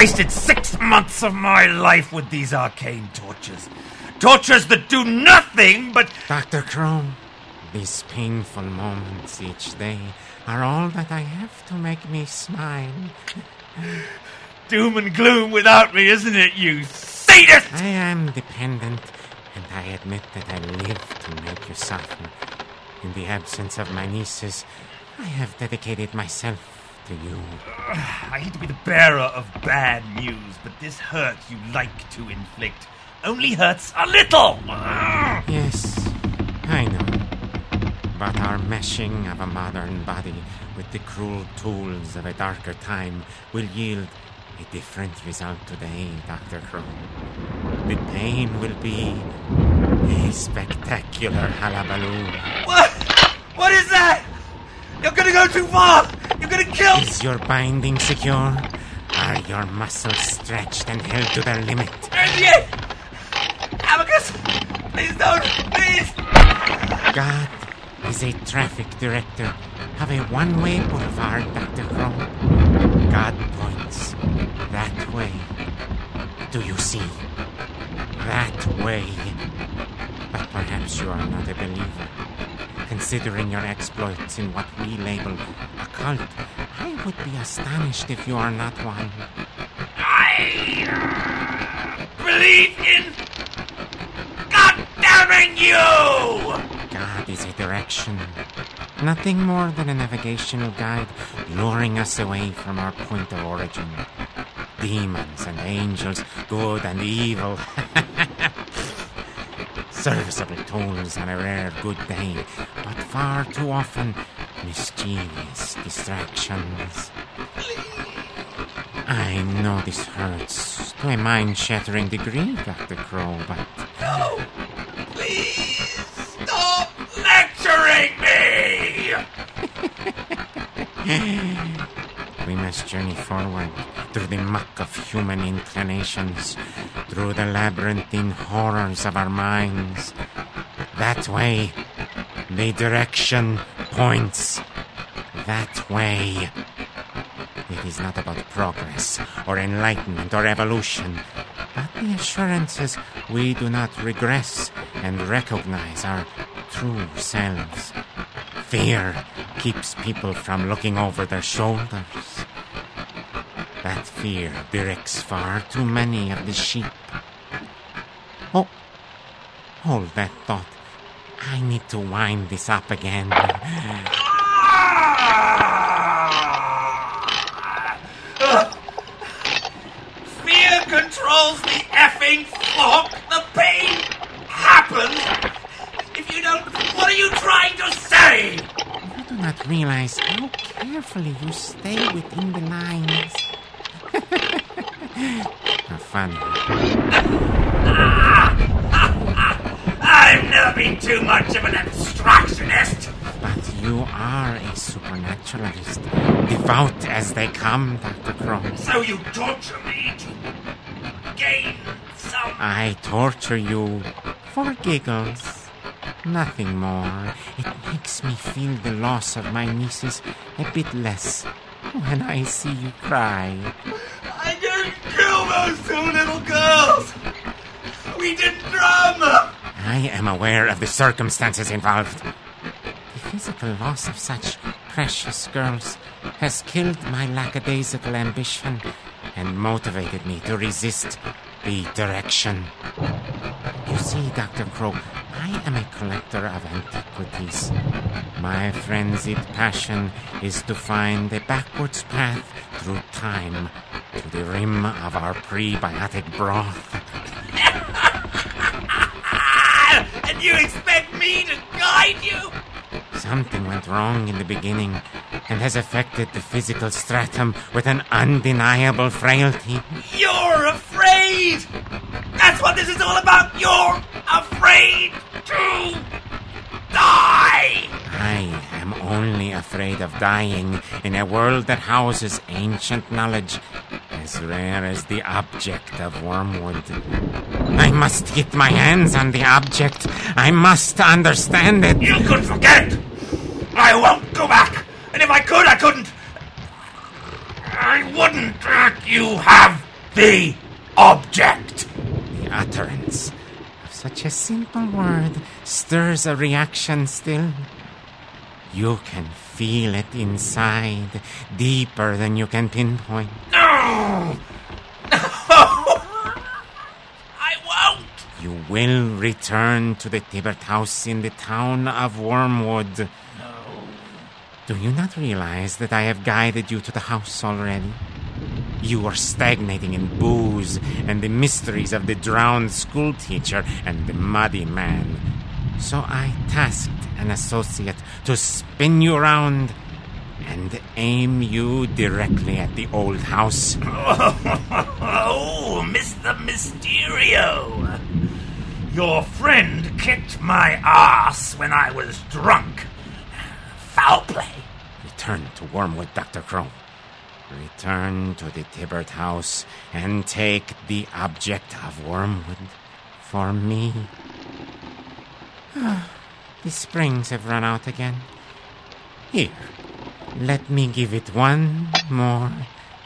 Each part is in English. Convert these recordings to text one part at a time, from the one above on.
wasted six months of my life with these arcane tortures. Tortures that do nothing but. Dr. Crow, these painful moments each day are all that I have to make me smile. Doom and gloom without me, isn't it, you sadist? I am dependent, and I admit that I live to make you soften. In the absence of my nieces, I have dedicated myself to you. I hate to be the bearer of bad news, but this hurt you like to inflict only hurts a little. Yes, I know. But our meshing of a modern body with the cruel tools of a darker time will yield a different result today, Dr. Crow. The pain will be a spectacular hullabaloo. What? What is that? You're gonna go too far! You're gonna kill. Is your binding secure? Are your muscles stretched and held to their limit? Andy! Abacus! Please don't! Please! God is a traffic director Have a one-way boulevard, Dr. Crow. God points that way. Do you see? That way. But perhaps you are not a believer. Considering your exploits in what we label a cult, I would be astonished if you are not one. I believe in goddamning you! God is a direction. Nothing more than a navigational guide luring us away from our point of origin. Demons and angels, good and evil. Serviceable tools on a rare good day, far too often mischievous distractions. I know this hurts to a mind shattering degree, Dr. Crow, but No! Please stop lecturing me! We must journey forward through the muck of human inclinations, through the labyrinthine horrors of our minds. That way, the direction points. That way. It is not about progress, or enlightenment, or evolution, but the assurances we do not regress and recognize our true selves. Fear keeps people from looking over their shoulders. That fear directs far too many of the sheep. Oh, hold that thought. I need to wind this up again. Fear controls the effing flock. The pain happens. If you don't, what are you trying to say? You do not realize how carefully you stay within the lines. How funny. I've never been too much of an abstractionist. But you are a supernaturalist, devout as they come, Dr. Crow. So you torture me to gain some. I torture you for giggles. Nothing more. It makes me feel the loss of my nieces a bit less when I see you cry. I didn't kill those two little girls. We didn't drown them. I am aware of the circumstances involved. The physical loss of such precious girls has killed my lackadaisical ambition and motivated me to resist the direction. You see, Dr. Crow, I am a collector of antiquities. My frenzied passion is to find a backwards path through time to the rim of our prebiotic broth. Something went wrong in the beginning and has affected the physical stratum with an undeniable frailty. You're afraid. That's what this is all about. You're afraid to die. I am only afraid of dying in a world that houses ancient knowledge as rare as the object of wormwood. I must get my hands on the object. I must understand it. You could forget. I won't go back. And if I could, I couldn't. I wouldn't. let You have the object? The utterance of such a simple word stirs a reaction still. You can feel it inside, deeper than you can pinpoint. No! No! I won't! You will return to the Tibbert house in the town of Wormwood. No. Do you not realize that I have guided you to the house already? You are stagnating in booze and the mysteries of the drowned schoolteacher and the muddy man. So I tasked an associate to spin you around and aim you directly at the old house. Oh, Mr. Mysterio! Your friend kicked my ass when I was drunk. Foul play. Return to Wormwood, Dr. Crow. Return to the Tibbert house and take the object of Wormwood for me. the springs have run out again. Here, let me give it one more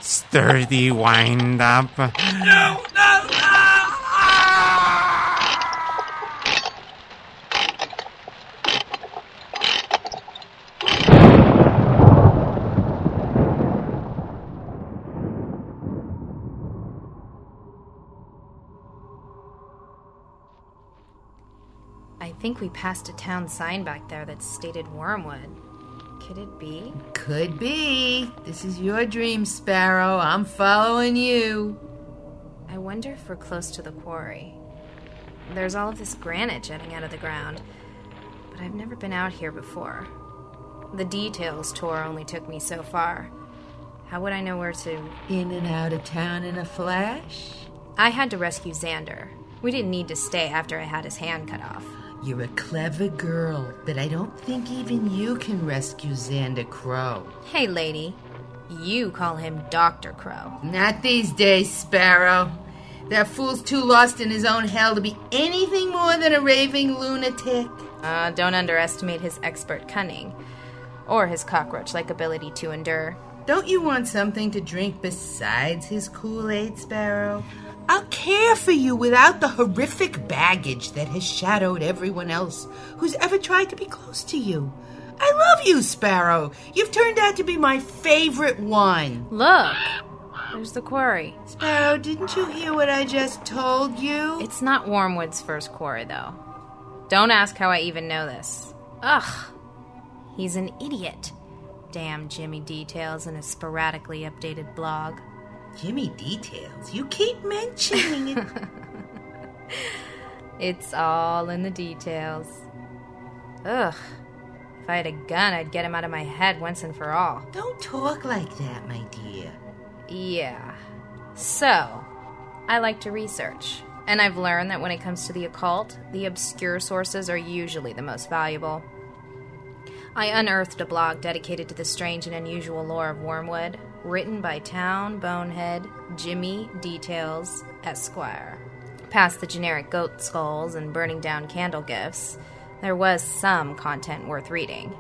sturdy wind up. No, no, no! Ah! I think we passed a town sign back there that stated Wormwood. Could it be? Could be. This is your dream, Sparrow. I'm following you. I wonder if we're close to the quarry. There's all of this granite jutting out of the ground, but I've never been out here before. The details tour only took me so far. How would I know where to? In and out of town in a flash. I had to rescue Xander. We didn't need to stay after I had his hand cut off. You're a clever girl, but I don't think even you can rescue Xander Crow. Hey, lady. You call him Dr. Crow. Not these days, Sparrow. That fool's too lost in his own hell to be anything more than a raving lunatic. Uh, don't underestimate his expert cunning, or his cockroach like ability to endure. Don't you want something to drink besides his Kool Aid, Sparrow? I'll care for you without the horrific baggage that has shadowed everyone else who's ever tried to be close to you. I love you, Sparrow. You've turned out to be my favorite one. Look! There's the quarry. Sparrow, didn't you hear what I just told you? It's not Wormwood's first quarry, though. Don't ask how I even know this. Ugh! He's an idiot. Damn Jimmy Details and his sporadically updated blog. Jimmy Details. You keep mentioning it. It's all in the details. Ugh. If I had a gun, I'd get him out of my head once and for all. Don't talk like that, my dear. Yeah. So, I like to research. And I've learned that when it comes to the occult, the obscure sources are usually the most valuable. I unearthed a blog dedicated to the strange and unusual lore of Wormwood, written by Town Bonehead Jimmy Details Esquire. Past the generic goat skulls and burning down candle gifts, there was some content worth reading.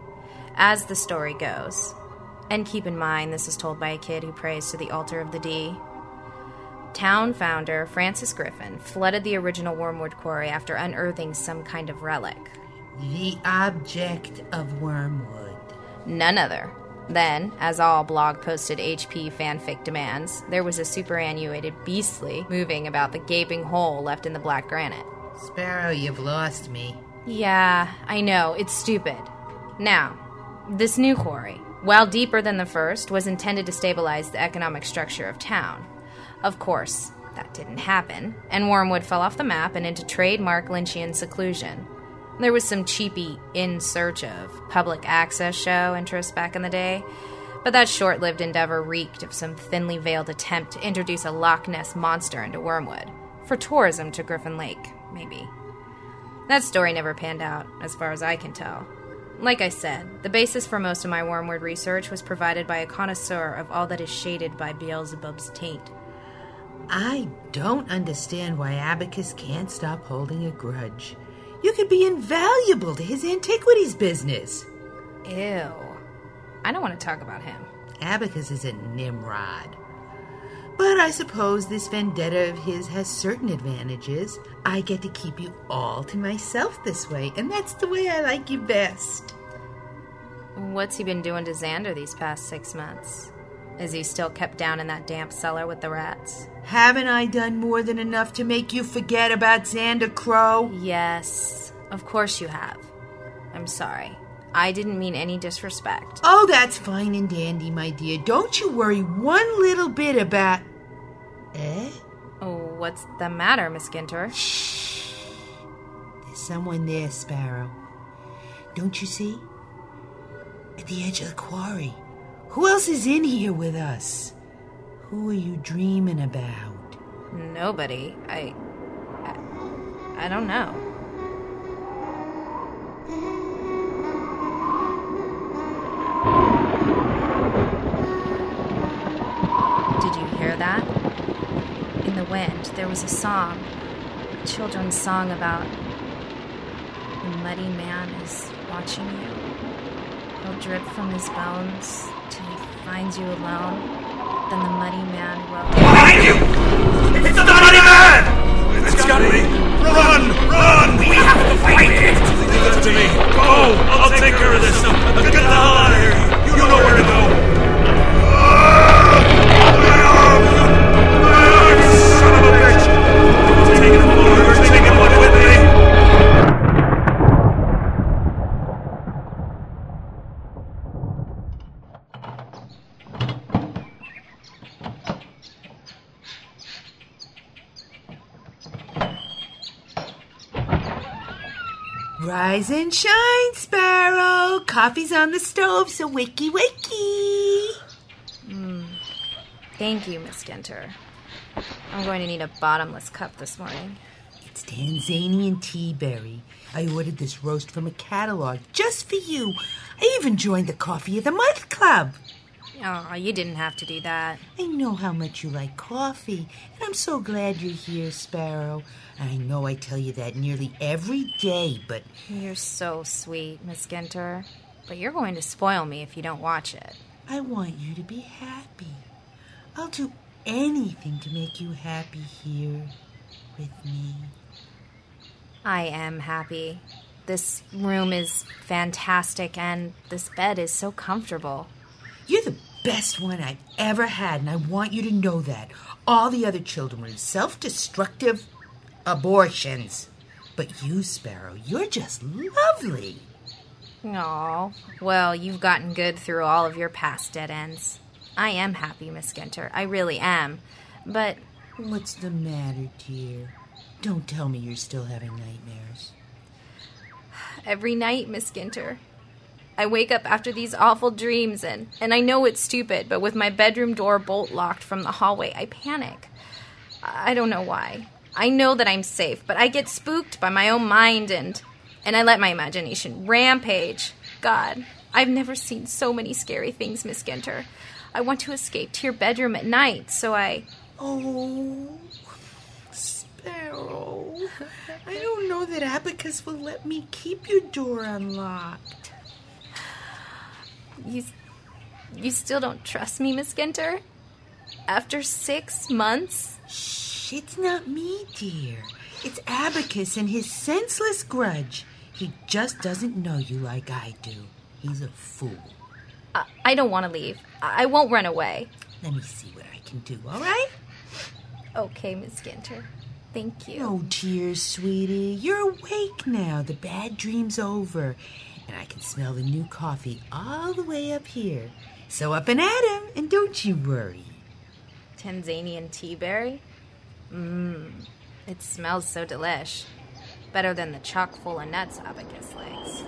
As the story goes, and keep in mind this is told by a kid who prays to the altar of the D. Town founder Francis Griffin flooded the original Wormwood quarry after unearthing some kind of relic. The object of Wormwood. None other. Then, as all blog posted HP fanfic demands, there was a superannuated beastly moving about the gaping hole left in the black granite. Sparrow, you've lost me. Yeah, I know, it's stupid. Now, this new quarry, while deeper than the first, was intended to stabilize the economic structure of town. Of course, that didn't happen, and Wormwood fell off the map and into trademark Lynchian seclusion. There was some cheapy in search of public access show interest back in the day, but that short lived endeavor reeked of some thinly veiled attempt to introduce a Loch Ness monster into Wormwood. For tourism to Griffin Lake, maybe. That story never panned out, as far as I can tell. Like I said, the basis for most of my Wormwood research was provided by a connoisseur of all that is shaded by Beelzebub's taint. I don't understand why Abacus can't stop holding a grudge. You could be invaluable to his antiquities business. Ew. I don't want to talk about him. Abacus is a Nimrod. But I suppose this vendetta of his has certain advantages. I get to keep you all to myself this way, and that's the way I like you best. What's he been doing to Xander these past six months? Is he still kept down in that damp cellar with the rats? Haven't I done more than enough to make you forget about Xander Crow? Yes, of course you have. I'm sorry. I didn't mean any disrespect. Oh, that's fine and dandy, my dear. Don't you worry one little bit about. Eh? Oh, what's the matter, Miss Ginter? Shh. There's someone there, Sparrow. Don't you see? At the edge of the quarry. Who else is in here with us? Who are you dreaming about? Nobody. I. I, I don't know. Did you hear that? In the wind, there was a song, a children's song about the muddy man is watching you. He'll drip from his bones till he finds you alone. Then the muddy man will. Behind you! It's the Muddy Man! It's got me! Run! Run! We have to fight it! Leave it to me! Go! I'll take care of this! Get the hell out of here! You know where to go! Shine, Sparrow. Coffee's on the stove, so wakey wakey. Hmm. Thank you, Miss Ginter. I'm going to need a bottomless cup this morning. It's Tanzanian tea berry. I ordered this roast from a catalog just for you. I even joined the Coffee of the Month Club. Oh, you didn't have to do that. I know how much you like coffee, and I'm so glad you're here, Sparrow. I know I tell you that nearly every day, but You're so sweet, Miss Ginter. But you're going to spoil me if you don't watch it. I want you to be happy. I'll do anything to make you happy here with me. I am happy. This room is fantastic, and this bed is so comfortable. You're the best one I've ever had, and I want you to know that. All the other children were self destructive abortions. But you, Sparrow, you're just lovely. Oh, well, you've gotten good through all of your past dead ends. I am happy, Miss Ginter. I really am. But What's the matter, dear? Don't tell me you're still having nightmares. every night, Miss Ginter, I wake up after these awful dreams, and, and I know it's stupid, but with my bedroom door bolt locked from the hallway, I panic. I don't know why. I know that I'm safe, but I get spooked by my own mind and and I let my imagination rampage. God, I've never seen so many scary things, Miss Ginter. I want to escape to your bedroom at night, so I Oh, Sparrow. I don't know that Abacus will let me keep your door unlocked. You you still don't trust me, Miss Ginter? After 6 months? Shh, it's not me, dear. It's Abacus and his senseless grudge. He just doesn't know you like I do. He's a fool. I, I don't want to leave. I, I won't run away. Let me see what I can do, all right? Okay, Miss Ginter. Thank you. No tears, sweetie. You're awake now. The bad dream's over. And I can smell the new coffee all the way up here. So up and at 'em, and don't you worry. Tanzanian tea berry? Mmm. It smells so delish. Better than the chock full of nuts abacus likes.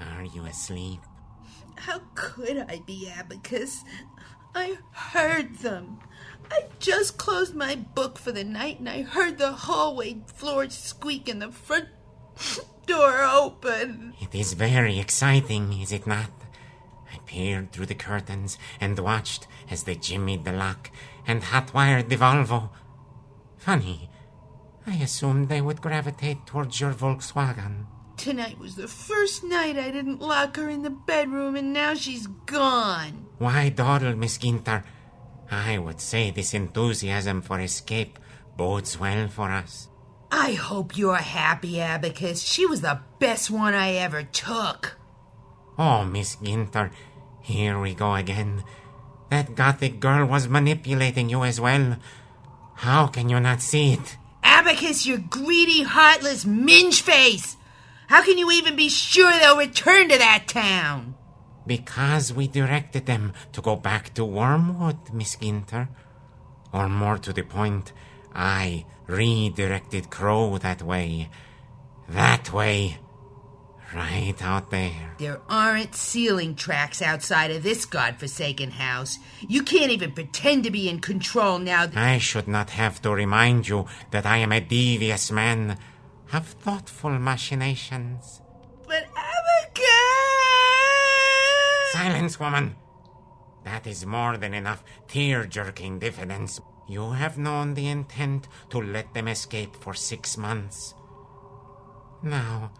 Are you asleep? How could I be, Abacus? I heard them. I just closed my book for the night and I heard the hallway floor squeak and the front door open. It is very exciting, is it not? I peered through the curtains and watched as they jimmied the lock and hot-wired the Volvo. Funny, I assumed they would gravitate towards your Volkswagen. Tonight was the first night I didn't lock her in the bedroom and now she's gone. Why dawdle, Miss Ginter? I would say this enthusiasm for escape bodes well for us. I hope you're happy, Abacus. She was the best one I ever took. Oh, Miss Ginter, here we go again. That gothic girl was manipulating you as well. How can you not see it? Abacus, you greedy, heartless minge face! How can you even be sure they'll return to that town? Because we directed them to go back to Wormwood, Miss Ginter. Or more to the point, I redirected Crow that way. That way. Right out there. There aren't ceiling tracks outside of this godforsaken house. You can't even pretend to be in control now. that- I should not have to remind you that I am a devious man Have thoughtful machinations. But Abacus! Silence, woman! That is more than enough tear jerking diffidence. You have known the intent to let them escape for six months. Now,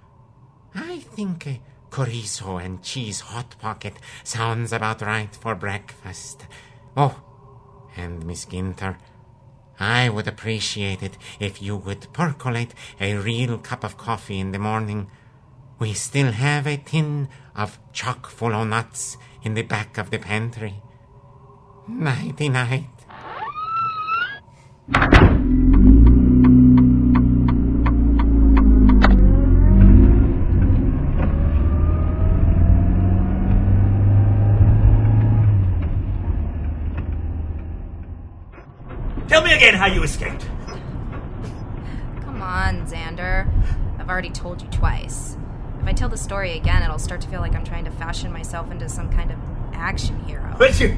I think a chorizo and cheese hot pocket sounds about right for breakfast. Oh, and Miss Ginter, I would appreciate it if you would percolate a real cup of coffee in the morning. We still have a tin of chock full of nuts in the back of the pantry. Nighty night. Tell me again how you escaped. Come on, Xander. I've already told you twice. If I tell the story again, it'll start to feel like I'm trying to fashion myself into some kind of action hero. But you,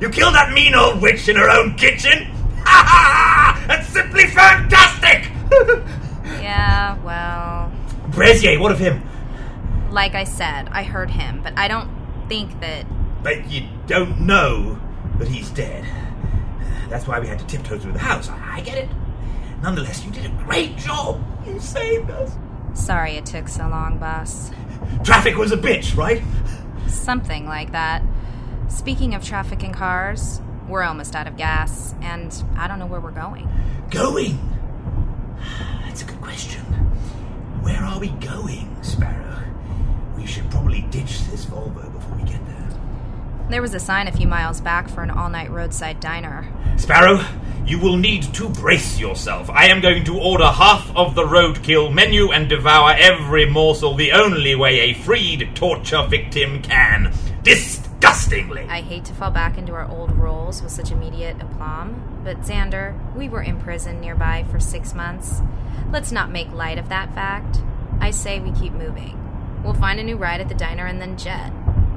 you killed that mean old witch in her own kitchen. Ha ha! Ha! That's simply fantastic. Yeah, well, Brazier, what of him? like I said, I heard him, but I don't think that. But you don't know that he's dead. That's why we had to tiptoe through the house. I, I get it. Nonetheless, you did a great job. You saved us. Sorry it took so long, boss. Traffic was a bitch, right? Something like that. Speaking of traffic and cars, we're almost out of gas, and I don't know where we're going. Going? That's a good question. Where are we going, Sparrow? We should probably ditch this Volvo before we get there. There was a sign a few miles back for an all night roadside diner. Sparrow, you will need to brace yourself. I am going to order half of the roadkill menu and devour every morsel the only way a freed torture victim can. Disgustingly. I hate to fall back into our old roles with such immediate aplomb, but Xander, we were in prison nearby for six months. Let's not make light of that fact. I say we keep moving. We'll find a new ride at the diner and then jet.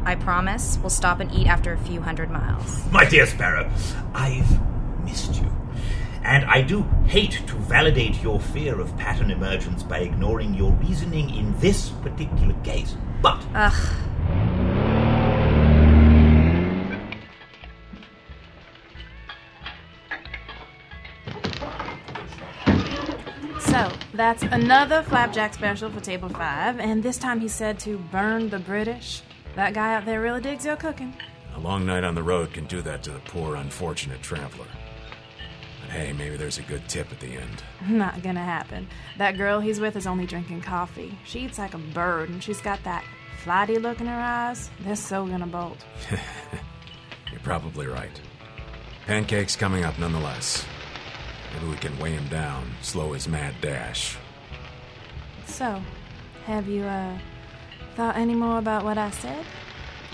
I promise we'll stop and eat after a few hundred miles. My dear Sparrow, I've missed you. And I do hate to validate your fear of pattern emergence by ignoring your reasoning in this particular case. But Ugh. So, that's another flapjack special for table five, and this time he said to burn the British. That guy out there really digs your cooking. A long night on the road can do that to the poor, unfortunate traveler. But hey, maybe there's a good tip at the end. Not gonna happen. That girl he's with is only drinking coffee. She eats like a bird, and she's got that flighty look in her eyes. They're so gonna bolt. You're probably right. Pancake's coming up nonetheless. Maybe we can weigh him down, slow his mad dash. So, have you, uh, thought any more about what I said?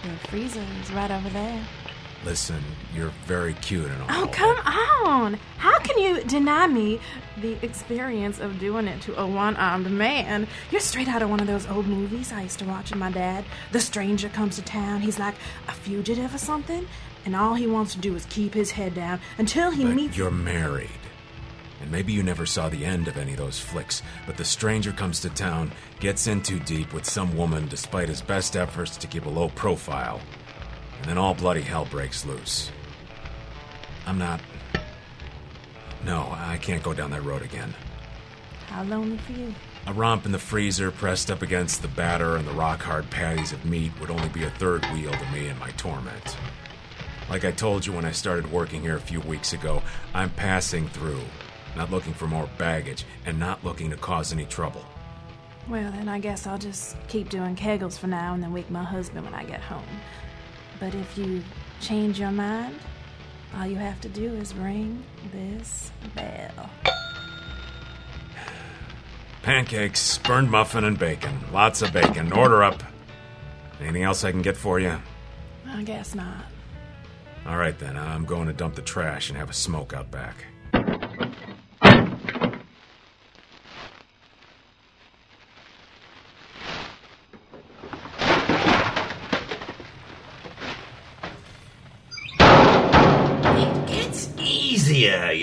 Your freezer is right over there. Listen, you're very cute and all. Oh, come on! How can you deny me the experience of doing it to a one armed man? You're straight out of one of those old movies I used to watch with my dad. The stranger comes to town, he's like a fugitive or something, and all he wants to do is keep his head down until he But meets. you're married. And maybe you never saw the end of any of those flicks, but the stranger comes to town, gets in too deep with some woman despite his best efforts to keep a low profile, and then all bloody hell breaks loose. I'm not. No, I can't go down that road again. How lonely for you. A romp in the freezer pressed up against the batter and the rock hard patties of meat would only be a third wheel to me in my torment. Like I told you when I started working here a few weeks ago, I'm passing through, not looking for more baggage and not looking to cause any trouble. Well, then I guess I'll just keep doing kegels for now and then wake my husband when I get home. But if you change your mind, all you have to do is ring this bell. Pancakes, burned muffin, and bacon. Lots of bacon. Order up. Anything else I can get for you? I guess not. All right then, I'm going to dump the trash and have a smoke out back.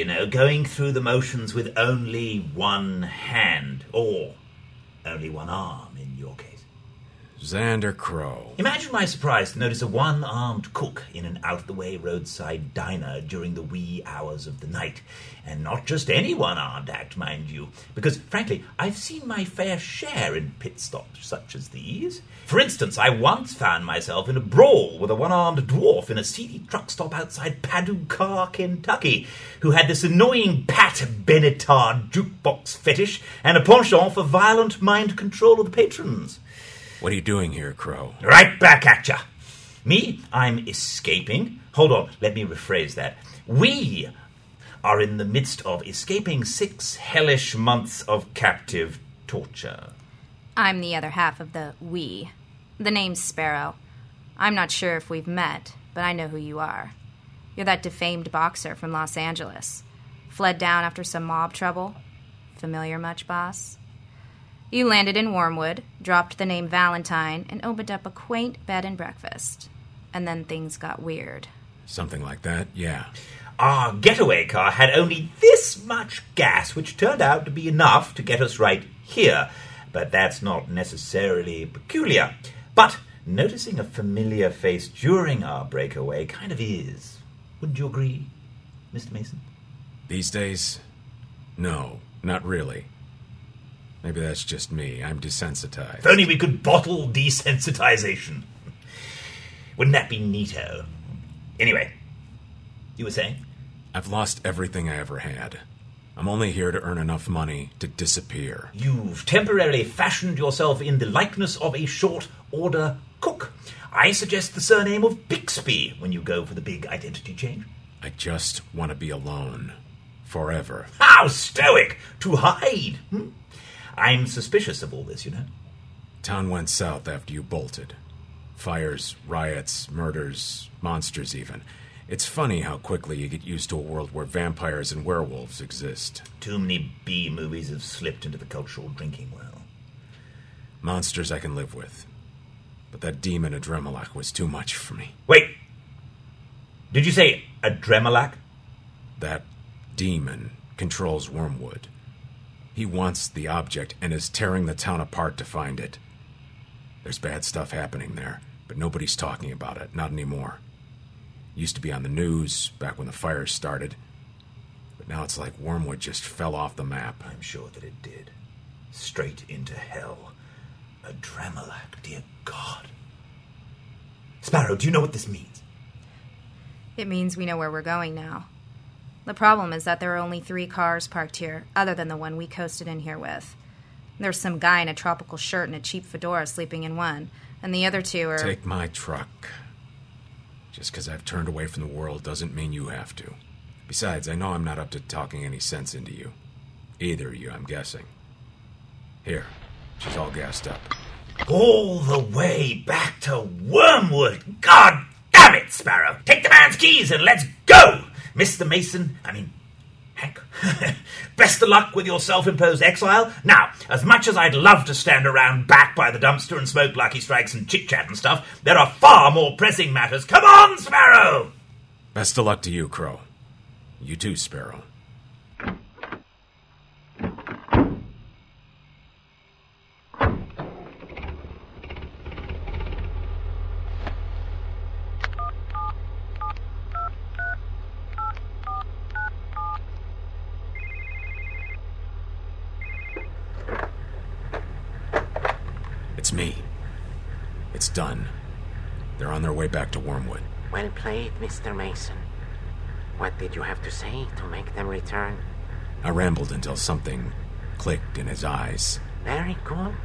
Know, going through the motions with only one hand, or only one arm in your case. Xander Crow. Imagine my surprise to notice a one armed cook in an out of the way roadside diner during the wee hours of the night. And not just any one armed act, mind you, because frankly, I've seen my fair share in pit stops such as these. For instance, I once found myself in a brawl with a one armed dwarf in a seedy truck stop outside Paducah, Kentucky, who had this annoying Pat Benatar jukebox fetish and a penchant for violent mind control of the patrons. What are you doing here, Crow? Right back at ya. Me, I'm escaping. Hold on, let me rephrase that. We are in the midst of escaping six hellish months of captive torture. I'm the other half of the we. The name's Sparrow. I'm not sure if we've met, but I know who you are. You're that defamed boxer from Los Angeles. Fled down after some mob trouble. Familiar much, boss? You landed in Wormwood, dropped the name Valentine, and opened up a quaint bed and breakfast. And then things got weird. Something like that, yeah. Our getaway car had only this much gas, which turned out to be enough to get us right here. But that's not necessarily peculiar. But noticing a familiar face during our breakaway kind of is. Wouldn't you agree, Mr. Mason? These days? No, not really. Maybe that's just me. I'm desensitized. If only we could bottle desensitization. Wouldn't that be neato? Anyway, you were saying? I've lost everything I ever had. I'm only here to earn enough money to disappear. You've temporarily fashioned yourself in the likeness of a short order cook. I suggest the surname of Bixby when you go for the big identity change. I just want to be alone. Forever. How stoic! To hide! Hmm? I'm suspicious of all this, you know. Town went south after you bolted. Fires, riots, murders, monsters, even. It's funny how quickly you get used to a world where vampires and werewolves exist. Too many B movies have slipped into the cultural drinking well. Monsters I can live with. But that demon Adremalak was too much for me. Wait! Did you say Adremalak? That demon controls Wormwood. He wants the object and is tearing the town apart to find it. There's bad stuff happening there, but nobody's talking about it, not anymore. Used to be on the news back when the fires started, but now it's like Wormwood just fell off the map. I'm sure that it did. Straight into hell. A Adremalak, dear God. Sparrow, do you know what this means? It means we know where we're going now. The problem is that there are only three cars parked here, other than the one we coasted in here with. There's some guy in a tropical shirt and a cheap fedora sleeping in one, and the other two are. Take my truck. Just because I've turned away from the world doesn't mean you have to. Besides, I know I'm not up to talking any sense into you. Either of you, I'm guessing. Here, she's all gassed up. All the way back to Wormwood. God damn it, Sparrow. Take the man's keys and let's go. Mr. Mason, I mean, Hank. Best of luck with your self imposed exile. Now, as much as I'd love to stand around back by the dumpster and smoke lucky strikes and chit chat and stuff, there are far more pressing matters. Come on, Sparrow! Best of luck to you, Crow. You too, Sparrow. Me. It's done. They're on their way back to Wormwood. Well played, Mr. Mason. What did you have to say to make them return? I rambled until something clicked in his eyes. Very good.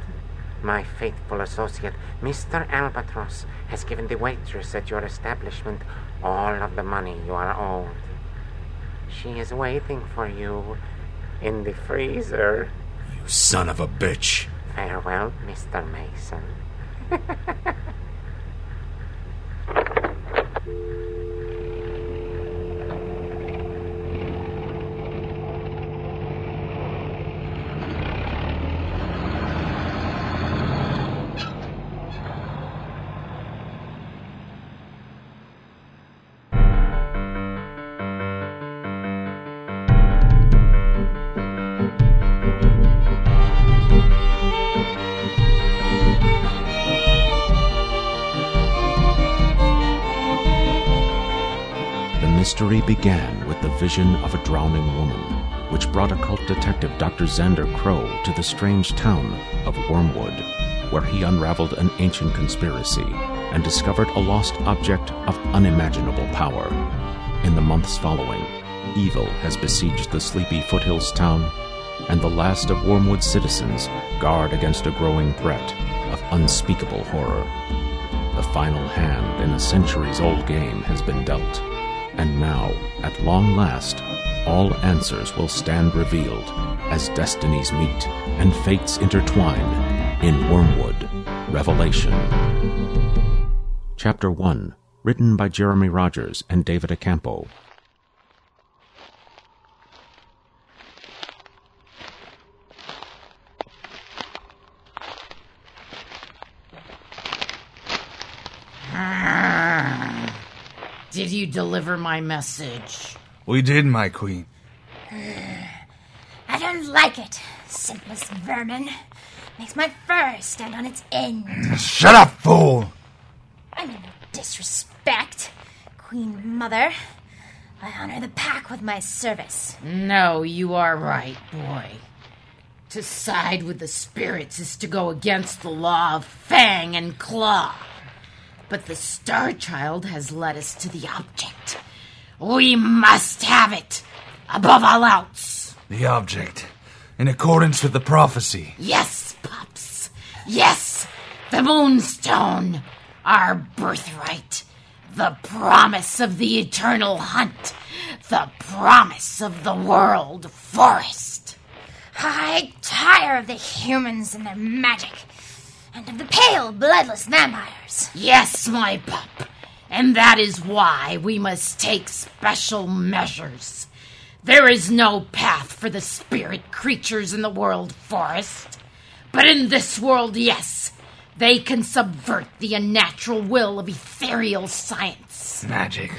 My faithful associate, Mr. Albatross, has given the waitress at your establishment all of the money you are owed. She is waiting for you in the freezer. You son of a bitch. Farewell, Mr. Mason. began with the vision of a drowning woman, which brought occult detective Dr. Xander Crow to the strange town of Wormwood, where he unraveled an ancient conspiracy and discovered a lost object of unimaginable power. In the months following, evil has besieged the sleepy foothills town, and the last of Wormwood's citizens guard against a growing threat of unspeakable horror. The final hand in a centuries old game has been dealt, and now, at long last, all answers will stand revealed as destinies meet and fates intertwine in Wormwood Revelation. Chapter 1 Written by Jeremy Rogers and David Accampo. Did you deliver my message? We did, my queen. I don't like it. Simplest vermin. Makes my fur stand on its end. Shut up, fool! I mean no disrespect. Queen Mother. I honor the pack with my service. No, you are right, boy. To side with the spirits is to go against the law of fang and claw. But the Star Child has led us to the object. We must have it, above all else. The object, in accordance with the prophecy. Yes, Pops. Yes, the Moonstone, our birthright, the promise of the eternal hunt, the promise of the world forest. I tire of the humans and their magic, and of the pale, bloodless vampires. Yes, my pup. And that is why we must take special measures. There is no path for the spirit creatures in the world forest. But in this world, yes, they can subvert the unnatural will of ethereal science. Magic.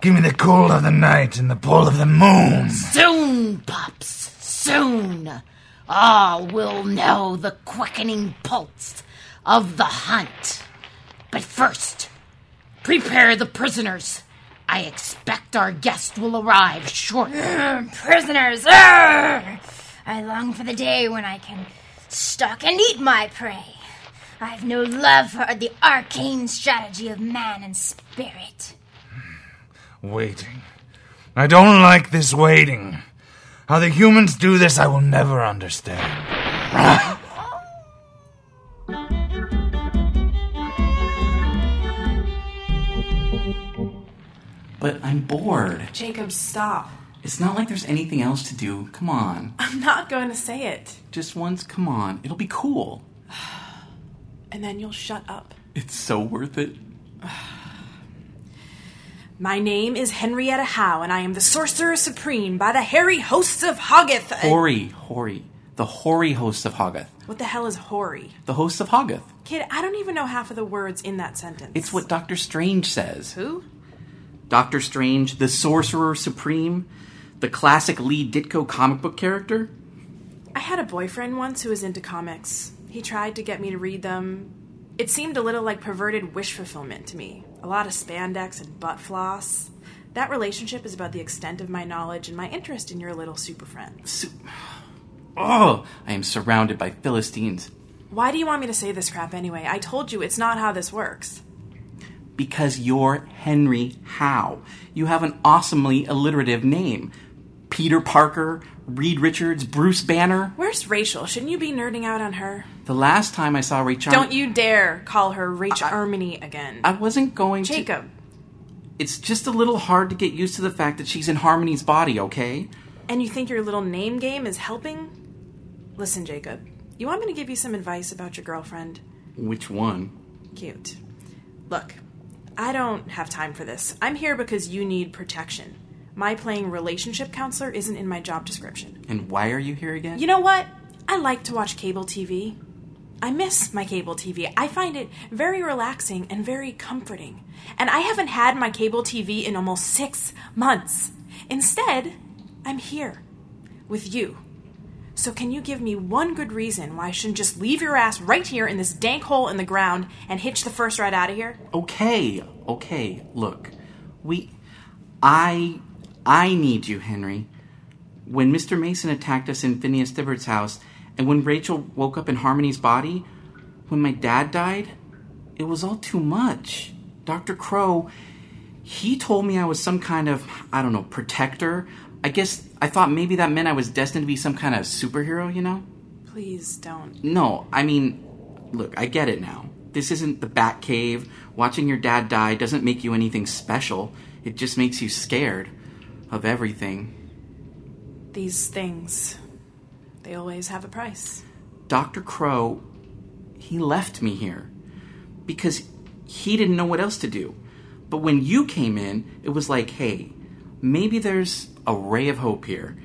Give me the cool of the night and the pull of the moon. Soon, pups, soon, Ah, all will know the quickening pulse of the hunt. But first, prepare the prisoners. I expect our guest will arrive shortly. Ugh, prisoners! Ugh! I long for the day when I can stalk and eat my prey. I've no love for the arcane strategy of man and spirit. Hmm. Waiting. I don't like this waiting. How the humans do this, I will never understand. But I'm bored. Jacob, stop. It's not like there's anything else to do. Come on. I'm not going to say it. Just once, come on. It'll be cool. And then you'll shut up. It's so worth it. My name is Henrietta Howe, and I am the Sorcerer Supreme by the hairy hosts of Hoggoth. Hori, Hori. The hoary hosts of Hoggoth. What the hell is hoary? The hosts of Hoggoth. Kid, I don't even know half of the words in that sentence. It's what Doctor Strange says. Who? Doctor Strange, the Sorcerer Supreme, the classic Lee Ditko comic book character? I had a boyfriend once who was into comics. He tried to get me to read them. It seemed a little like perverted wish fulfillment to me. A lot of spandex and butt floss. That relationship is about the extent of my knowledge and my interest in your little super friend. Oh, I am surrounded by Philistines. Why do you want me to say this crap anyway? I told you it's not how this works. Because you're Henry Howe. You have an awesomely alliterative name. Peter Parker, Reed Richards, Bruce Banner. Where's Rachel? Shouldn't you be nerding out on her? The last time I saw Rachel. Don't you dare call her Rachel Harmony again. I wasn't going to. Jacob. It's just a little hard to get used to the fact that she's in Harmony's body, okay? And you think your little name game is helping? Listen, Jacob. You want me to give you some advice about your girlfriend? Which one? Cute. Look, I don't have time for this. I'm here because you need protection. My playing relationship counselor isn't in my job description. And why are you here again? You know what? I like to watch cable TV. I miss my cable TV. I find it very relaxing and very comforting. And I haven't had my cable TV in almost six months. Instead, I'm here with you. So, can you give me one good reason why I shouldn't just leave your ass right here in this dank hole in the ground and hitch the first ride out of here? Okay, okay. Look, we. I. I need you, Henry. When Mr. Mason attacked us in Phineas Thibbert's house, and when Rachel woke up in Harmony's body, when my dad died, it was all too much. Dr. Crow, he told me I was some kind of, I don't know, protector. I guess I thought maybe that meant I was destined to be some kind of superhero, you know? Please don't. No, I mean, look, I get it now. This isn't the Bat Cave. Watching your dad die doesn't make you anything special. It just makes you scared of everything. These things, they always have a price. Dr. Crow, he left me here because he didn't know what else to do. But when you came in, it was like, hey, maybe there's a ray of hope here.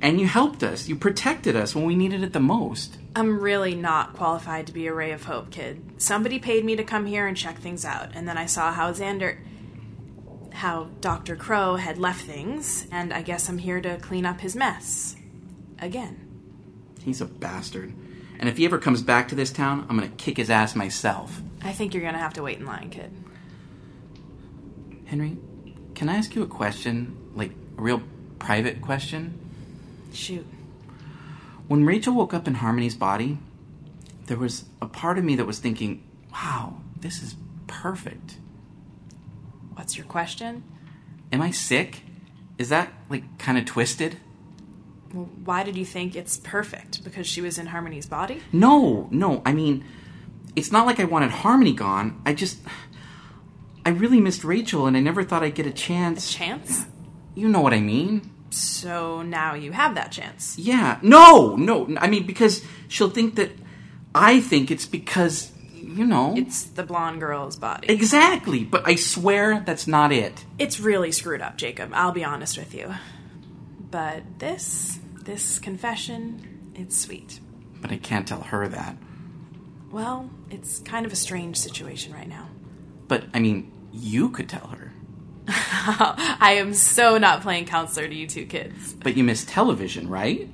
And you helped us. You protected us when we needed it the most. I'm really not qualified to be a ray of hope, kid. Somebody paid me to come here and check things out, and then I saw how Xander. how Dr. Crow had left things, and I guess I'm here to clean up his mess. Again. He's a bastard. And if he ever comes back to this town, I'm gonna kick his ass myself. I think you're gonna have to wait in line, kid. Henry, can I ask you a question? Like, a real private question? Shoot. When Rachel woke up in Harmony's body, there was a part of me that was thinking, wow, this is perfect. What's your question? Am I sick? Is that, like, kind of twisted? Well, why did you think it's perfect? Because she was in Harmony's body? No, no, I mean, it's not like I wanted Harmony gone. I just. I really missed Rachel, and I never thought I'd get a chance. A chance? You know what I mean. So now you have that chance. Yeah. No, no. I mean, because she'll think that I think it's because, you know. It's the blonde girl's body. Exactly, but I swear that's not it. It's really screwed up, Jacob. I'll be honest with you. But this, this confession, it's sweet. But I can't tell her that. Well, it's kind of a strange situation right now. But, I mean, you could tell her. I am so not playing counselor to you two kids. But you miss television, right?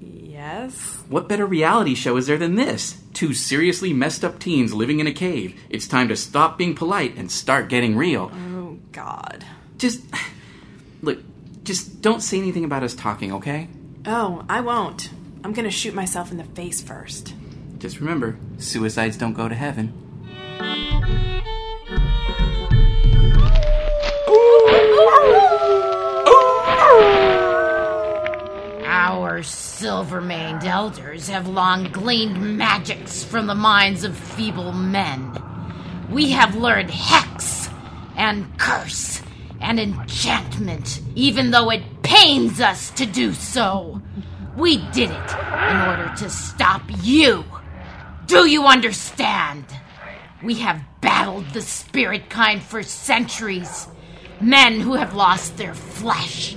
Yes. What better reality show is there than this? Two seriously messed up teens living in a cave. It's time to stop being polite and start getting real. Oh, God. Just. Look, just don't say anything about us talking, okay? Oh, I won't. I'm gonna shoot myself in the face first. Just remember suicides don't go to heaven. Our silver maned elders have long gleaned magics from the minds of feeble men. We have learned hex and curse and enchantment, even though it pains us to do so. We did it in order to stop you. Do you understand? We have battled the spirit kind for centuries. Men who have lost their flesh,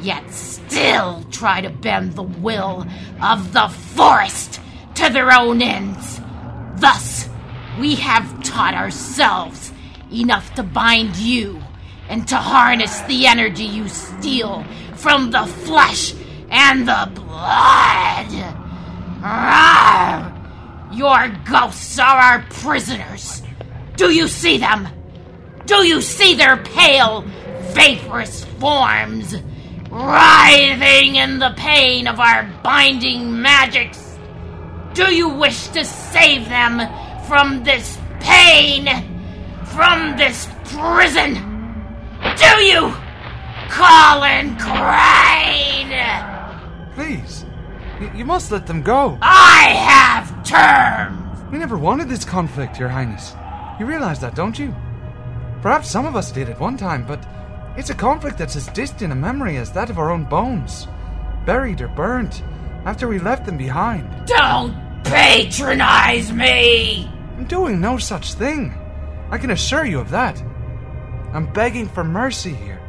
yet still try to bend the will of the forest to their own ends. Thus, we have taught ourselves enough to bind you and to harness the energy you steal from the flesh and the blood. Rawr! Your ghosts are our prisoners. Do you see them? Do you see their pale, vaporous forms writhing in the pain of our binding magics? Do you wish to save them from this pain? From this prison? Do you? Colin Crane! Please. Y- you must let them go. I have terms! We never wanted this conflict, Your Highness. You realize that, don't you? Perhaps some of us did at one time, but it's a conflict that's as distant a memory as that of our own bones. Buried or burnt after we left them behind. Don't patronize me! I'm doing no such thing. I can assure you of that. I'm begging for mercy here.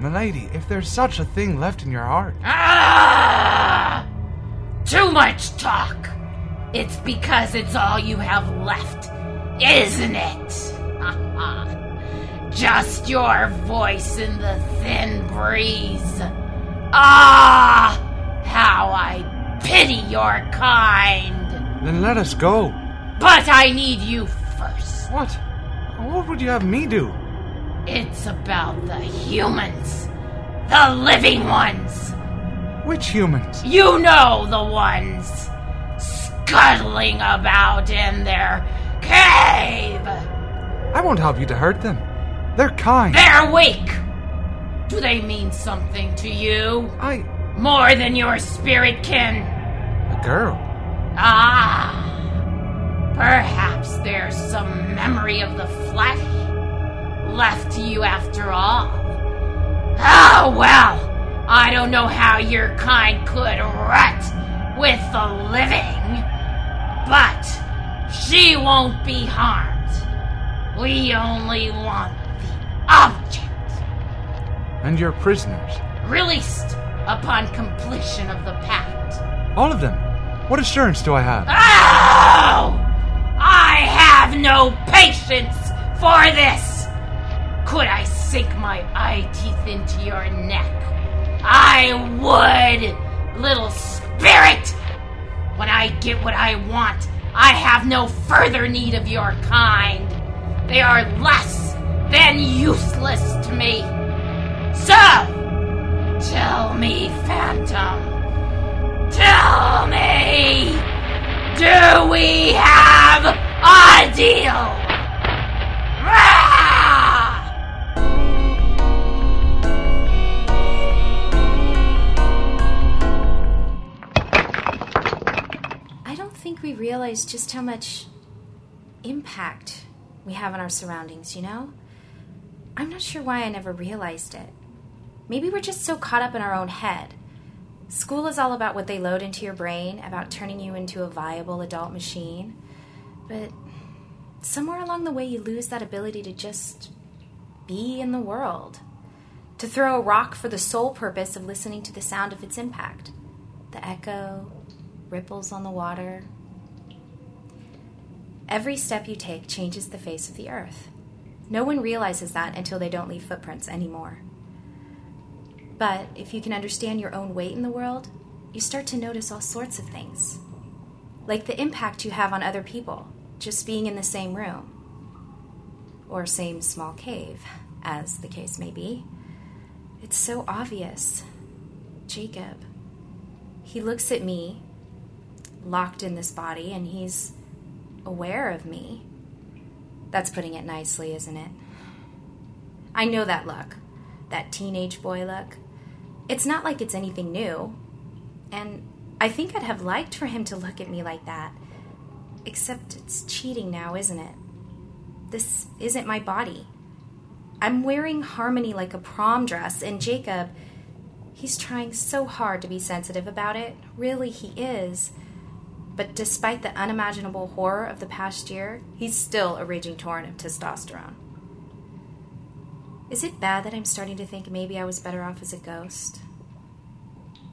Milady, if there's such a thing left in your heart. Ah! Too much talk. It's because it's all you have left, isn't it? Just your voice in the thin breeze. Ah! How I pity your kind. Then let us go. But I need you first. What? What would you have me do? It's about the humans. The living ones. Which humans? You know the ones. Scuttling about in their cave. I won't help you to hurt them. They're kind. They're weak. Do they mean something to you? I. More than your spirit kin? A girl. Ah. Perhaps there's some memory of the flesh left to you after all. Oh, well. I don't know how your kind could rut with the living, but she won't be harmed. We only want the object And your prisoners. released upon completion of the pact. All of them. What assurance do I have? Oh! I have no patience for this! Could I sink my eye teeth into your neck? I would, little spirit! When I get what I want, I have no further need of your kind. They are less than useless to me. So, tell me, Phantom. Tell me, do we have a deal? Think we realize just how much impact we have on our surroundings, you know? I'm not sure why I never realized it. Maybe we're just so caught up in our own head. School is all about what they load into your brain, about turning you into a viable adult machine. But somewhere along the way, you lose that ability to just be in the world. To throw a rock for the sole purpose of listening to the sound of its impact. The echo, ripples on the water. Every step you take changes the face of the earth. No one realizes that until they don't leave footprints anymore. But if you can understand your own weight in the world, you start to notice all sorts of things. Like the impact you have on other people, just being in the same room. Or same small cave, as the case may be. It's so obvious. Jacob. He looks at me, locked in this body, and he's aware of me. That's putting it nicely, isn't it? I know that look. That teenage boy look. It's not like it's anything new. And I think I'd have liked for him to look at me like that. Except it's cheating now, isn't it? This isn't my body. I'm wearing Harmony like a prom dress, and Jacob, he's trying so hard to be sensitive about it. Really, he is. But despite the unimaginable horror of the past year, he's still a raging torrent of testosterone. Is it bad that I'm starting to think maybe I was better off as a ghost?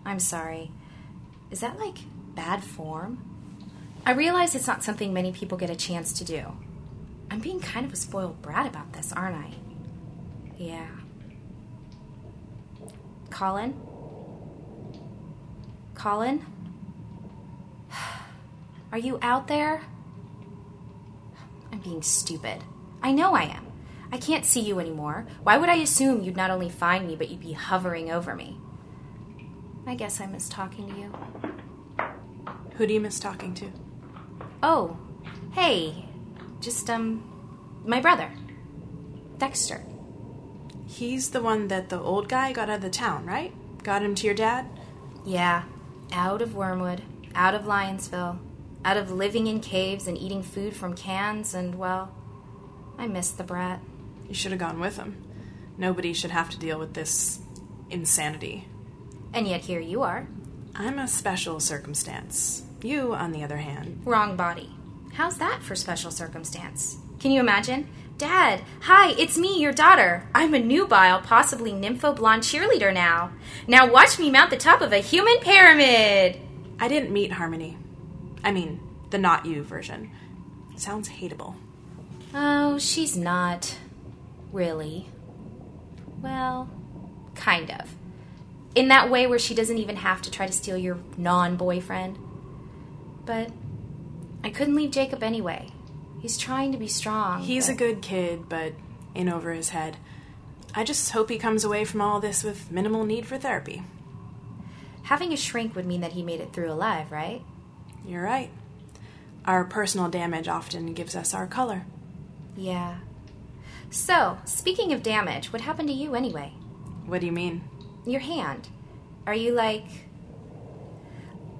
I'm sorry. Is that like bad form? I realize it's not something many people get a chance to do. I'm being kind of a spoiled brat about this, aren't I? Yeah. Colin? Colin? Are you out there? I'm being stupid. I know I am. I can't see you anymore. Why would I assume you'd not only find me, but you'd be hovering over me? I guess I miss talking to you. Who do you miss talking to? Oh, hey. Just, um, my brother. Dexter. He's the one that the old guy got out of the town, right? Got him to your dad? Yeah. Out of Wormwood, out of Lionsville, out of living in caves and eating food from cans, and, well, I miss the brat. You should have gone with him. Nobody should have to deal with this insanity. And yet here you are. I'm a special circumstance. You, on the other hand, Wrong body. How's that for special circumstance? Can you imagine? Dad, hi, it's me, your daughter. I'm a nubile, possibly nympho blonde cheerleader now. Now watch me mount the top of a human pyramid. I didn't meet Harmony. I mean, the not you version. Sounds hateable. Oh, she's not. Really. Well, kind of. In that way where she doesn't even have to try to steal your non boyfriend. But I couldn't leave Jacob anyway. He's trying to be strong. He's a good kid, but in over his head. I just hope he comes away from all this with minimal need for therapy. Having a shrink would mean that he made it through alive, right? You're right. Our personal damage often gives us our color. Yeah. So, speaking of damage, what happened to you anyway? What do you mean? Your hand. Are you like.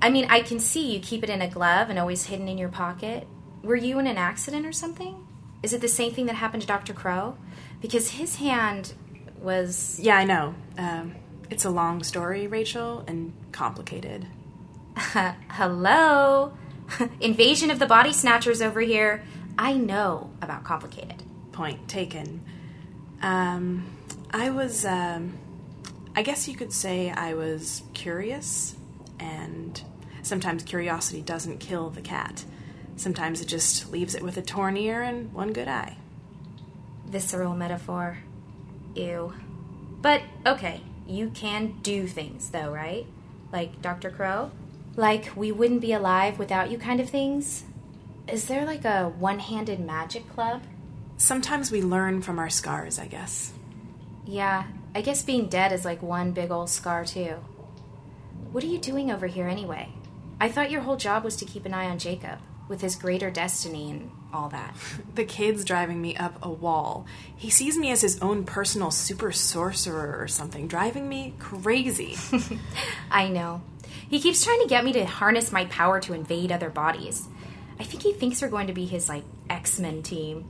I mean, I can see you keep it in a glove and always hidden in your pocket. Were you in an accident or something? Is it the same thing that happened to Dr. Crow? Because his hand was. Yeah, I know. Um, it's a long story, Rachel, and complicated. Hello? Invasion of the body snatchers over here. I know about complicated. Point taken. Um, I was, um, I guess you could say I was curious, and sometimes curiosity doesn't kill the cat. Sometimes it just leaves it with a torn ear and one good eye. Visceral metaphor. Ew. But, okay, you can do things, though, right? Like Dr. Crow? Like we wouldn't be alive without you kind of things? Is there like a one handed magic club? Sometimes we learn from our scars, I guess. Yeah, I guess being dead is like one big old scar, too. What are you doing over here anyway? I thought your whole job was to keep an eye on Jacob, with his greater destiny and all that. The kid's driving me up a wall. He sees me as his own personal super sorcerer or something, driving me crazy. I know. He keeps trying to get me to harness my power to invade other bodies. I think he thinks we're going to be his, like, X Men team.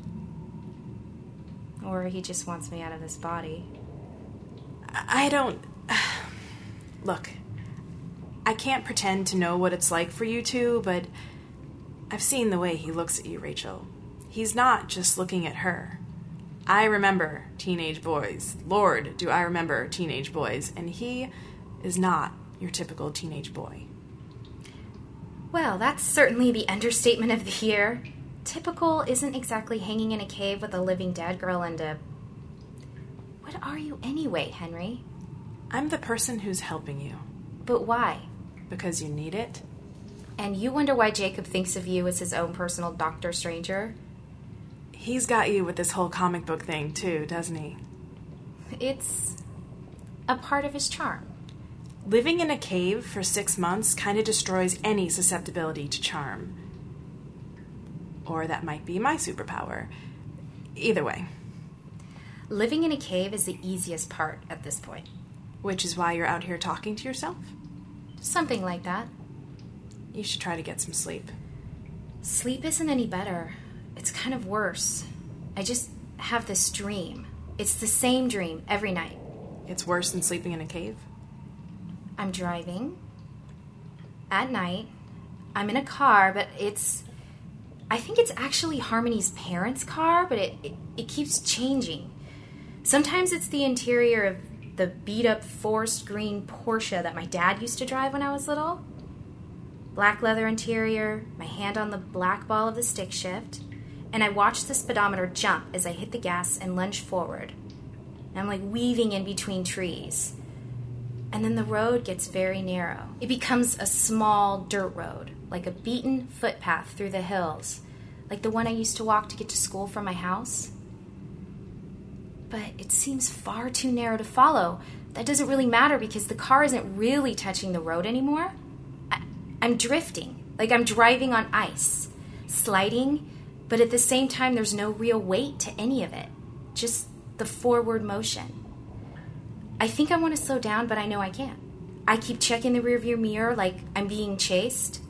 Or he just wants me out of this body. I don't. Look, I can't pretend to know what it's like for you two, but I've seen the way he looks at you, Rachel. He's not just looking at her. I remember teenage boys. Lord, do I remember teenage boys. And he is not your typical teenage boy. Well, that's certainly the understatement of the year. Typical isn't exactly hanging in a cave with a living dead girl and a. What are you anyway, Henry? I'm the person who's helping you. But why? Because you need it? And you wonder why Jacob thinks of you as his own personal Doctor Stranger? He's got you with this whole comic book thing, too, doesn't he? It's a part of his charm. Living in a cave for six months kind of destroys any susceptibility to charm. Or that might be my superpower. Either way. Living in a cave is the easiest part at this point. Which is why you're out here talking to yourself? Something like that. You should try to get some sleep. Sleep isn't any better. It's kind of worse. I just have this dream. It's the same dream every night. It's worse than sleeping in a cave? I'm driving at night. I'm in a car, but it's. I think it's actually Harmony's parents' car, but it, it, it keeps changing. Sometimes it's the interior of the beat up forest green Porsche that my dad used to drive when I was little. Black leather interior, my hand on the black ball of the stick shift, and I watch the speedometer jump as I hit the gas and lunge forward. and I'm like weaving in between trees. And then the road gets very narrow. It becomes a small dirt road, like a beaten footpath through the hills, like the one I used to walk to get to school from my house. But it seems far too narrow to follow. That doesn't really matter because the car isn't really touching the road anymore. I'm drifting, like I'm driving on ice, sliding, but at the same time, there's no real weight to any of it, just the forward motion. I think I want to slow down, but I know I can't. I keep checking the rearview mirror like I'm being chased.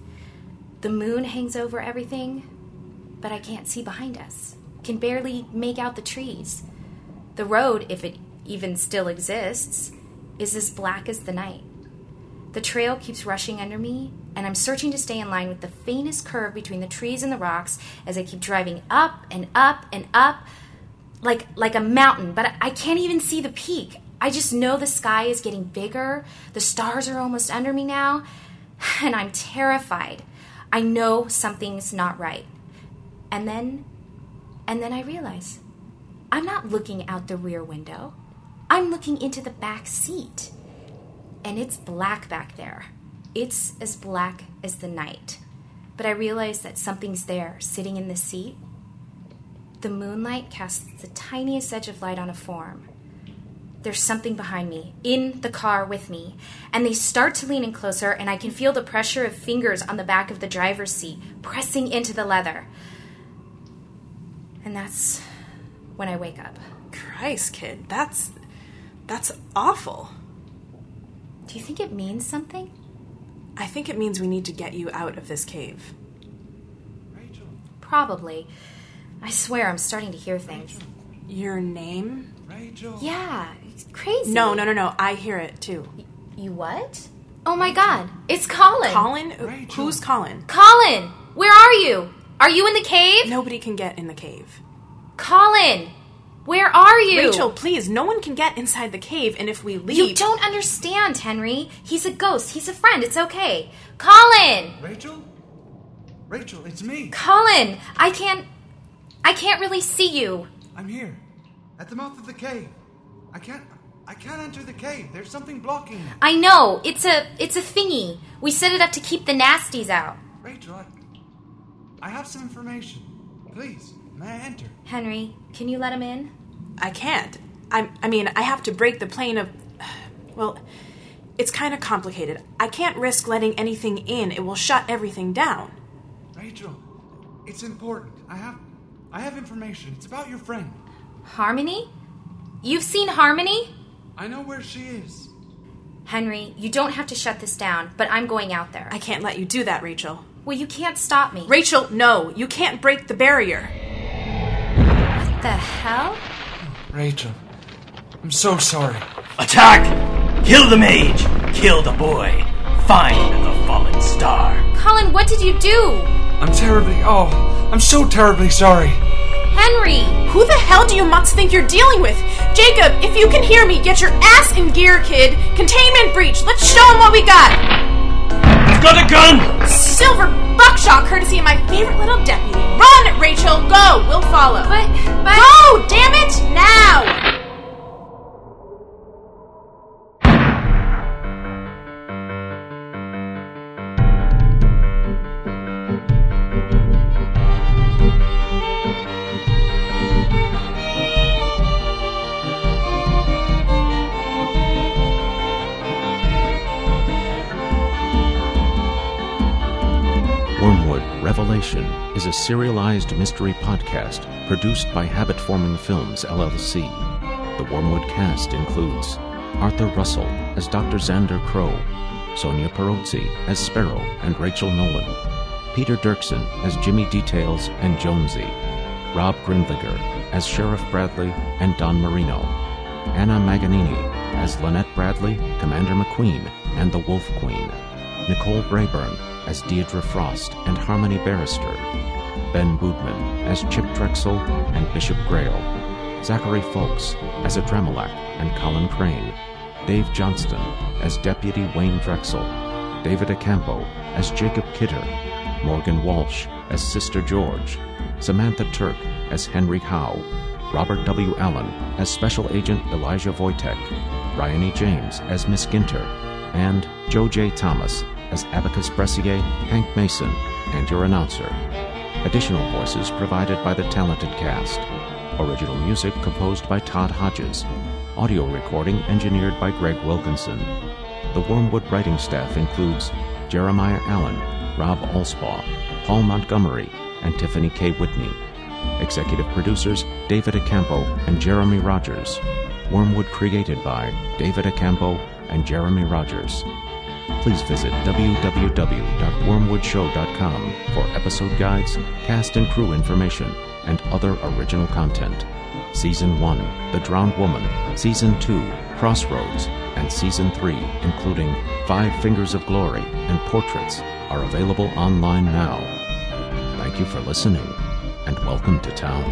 The moon hangs over everything, but I can't see behind us. Can barely make out the trees. The road, if it even still exists, is as black as the night. The trail keeps rushing under me, and I'm searching to stay in line with the faintest curve between the trees and the rocks as I keep driving up and up and up like like a mountain, but I can't even see the peak. I just know the sky is getting bigger. The stars are almost under me now, and I'm terrified. I know something's not right. And then and then I realize I'm not looking out the rear window. I'm looking into the back seat. And it's black back there. It's as black as the night. But I realize that something's there, sitting in the seat. The moonlight casts the tiniest edge of light on a form. There's something behind me, in the car with me, and they start to lean in closer, and I can feel the pressure of fingers on the back of the driver's seat, pressing into the leather. And that's when I wake up. Christ, kid, that's that's awful. Do you think it means something? I think it means we need to get you out of this cave. Rachel. Probably. I swear I'm starting to hear things. Your name? Rachel. Yeah, it's crazy. No, no, no, no. I hear it too. You what? Oh my god, it's Colin. Colin? Rachel. Who's Colin? Colin, where are you? Are you in the cave? Nobody can get in the cave. Colin, where are you? Rachel, please, no one can get inside the cave, and if we leave. You don't understand, Henry. He's a ghost. He's a friend. It's okay. Colin! Rachel? Rachel, it's me. Colin, I can't. I can't really see you. I'm here, at the mouth of the cave. I can't. I can't enter the cave. There's something blocking me. I know. It's a. It's a thingy. We set it up to keep the nasties out. Rachel, I, I have some information. Please, may I enter? Henry, can you let him in? I can't. I, I mean, I have to break the plane of. Well, it's kind of complicated. I can't risk letting anything in, it will shut everything down. Rachel, it's important. I have. I have information. It's about your friend. Harmony? You've seen Harmony? I know where she is. Henry, you don't have to shut this down, but I'm going out there. I can't let you do that, Rachel. Well, you can't stop me. Rachel, no. You can't break the barrier. What the hell? Rachel, I'm so sorry. Attack! Kill the mage! Kill the boy! Find the fallen star! Colin, what did you do? I'm terribly. Oh, I'm so terribly sorry. Henry! Who the hell do you mutts think you're dealing with? Jacob, if you can hear me, get your ass in gear, kid! Containment breach! Let's show him what we got! I've got a gun! Silver buckshot courtesy of my favorite little deputy. Run, Rachel! Go! We'll follow. But, but. Go! Damn it! Now! Is a serialized mystery podcast produced by Habit Forming Films, LLC. The Wormwood cast includes Arthur Russell as Dr. Xander Crow, Sonia Perozzi as Sparrow and Rachel Nolan, Peter Dirksen as Jimmy Details and Jonesy, Rob Grindliger as Sheriff Bradley and Don Marino, Anna Maganini as Lynette Bradley, Commander McQueen, and the Wolf Queen, Nicole Brayburn as Deidre Frost and Harmony Barrister, Ben Boodman as Chip Drexel and Bishop Grail, Zachary Folks as Adremelak and Colin Crane, Dave Johnston as Deputy Wayne Drexel, David Accampo as Jacob Kidder, Morgan Walsh as Sister George, Samantha Turk as Henry Howe, Robert W. Allen as Special Agent Elijah Wojtek, Ryan E. James as Miss Ginter, and Joe J. Thomas as Abacus Bressier, Hank Mason, and your announcer. Additional voices provided by the talented cast. Original music composed by Todd Hodges. Audio recording engineered by Greg Wilkinson. The Wormwood writing staff includes Jeremiah Allen, Rob Alspaugh, Paul Montgomery, and Tiffany K. Whitney. Executive producers David Accampo and Jeremy Rogers. Wormwood created by David Accampo and Jeremy Rogers please visit www.wormwoodshow.com for episode guides, cast and crew information, and other original content. Season 1, The Drowned Woman, Season 2, Crossroads, and Season 3, including Five Fingers of Glory and Portraits, are available online now. Thank you for listening, and welcome to town.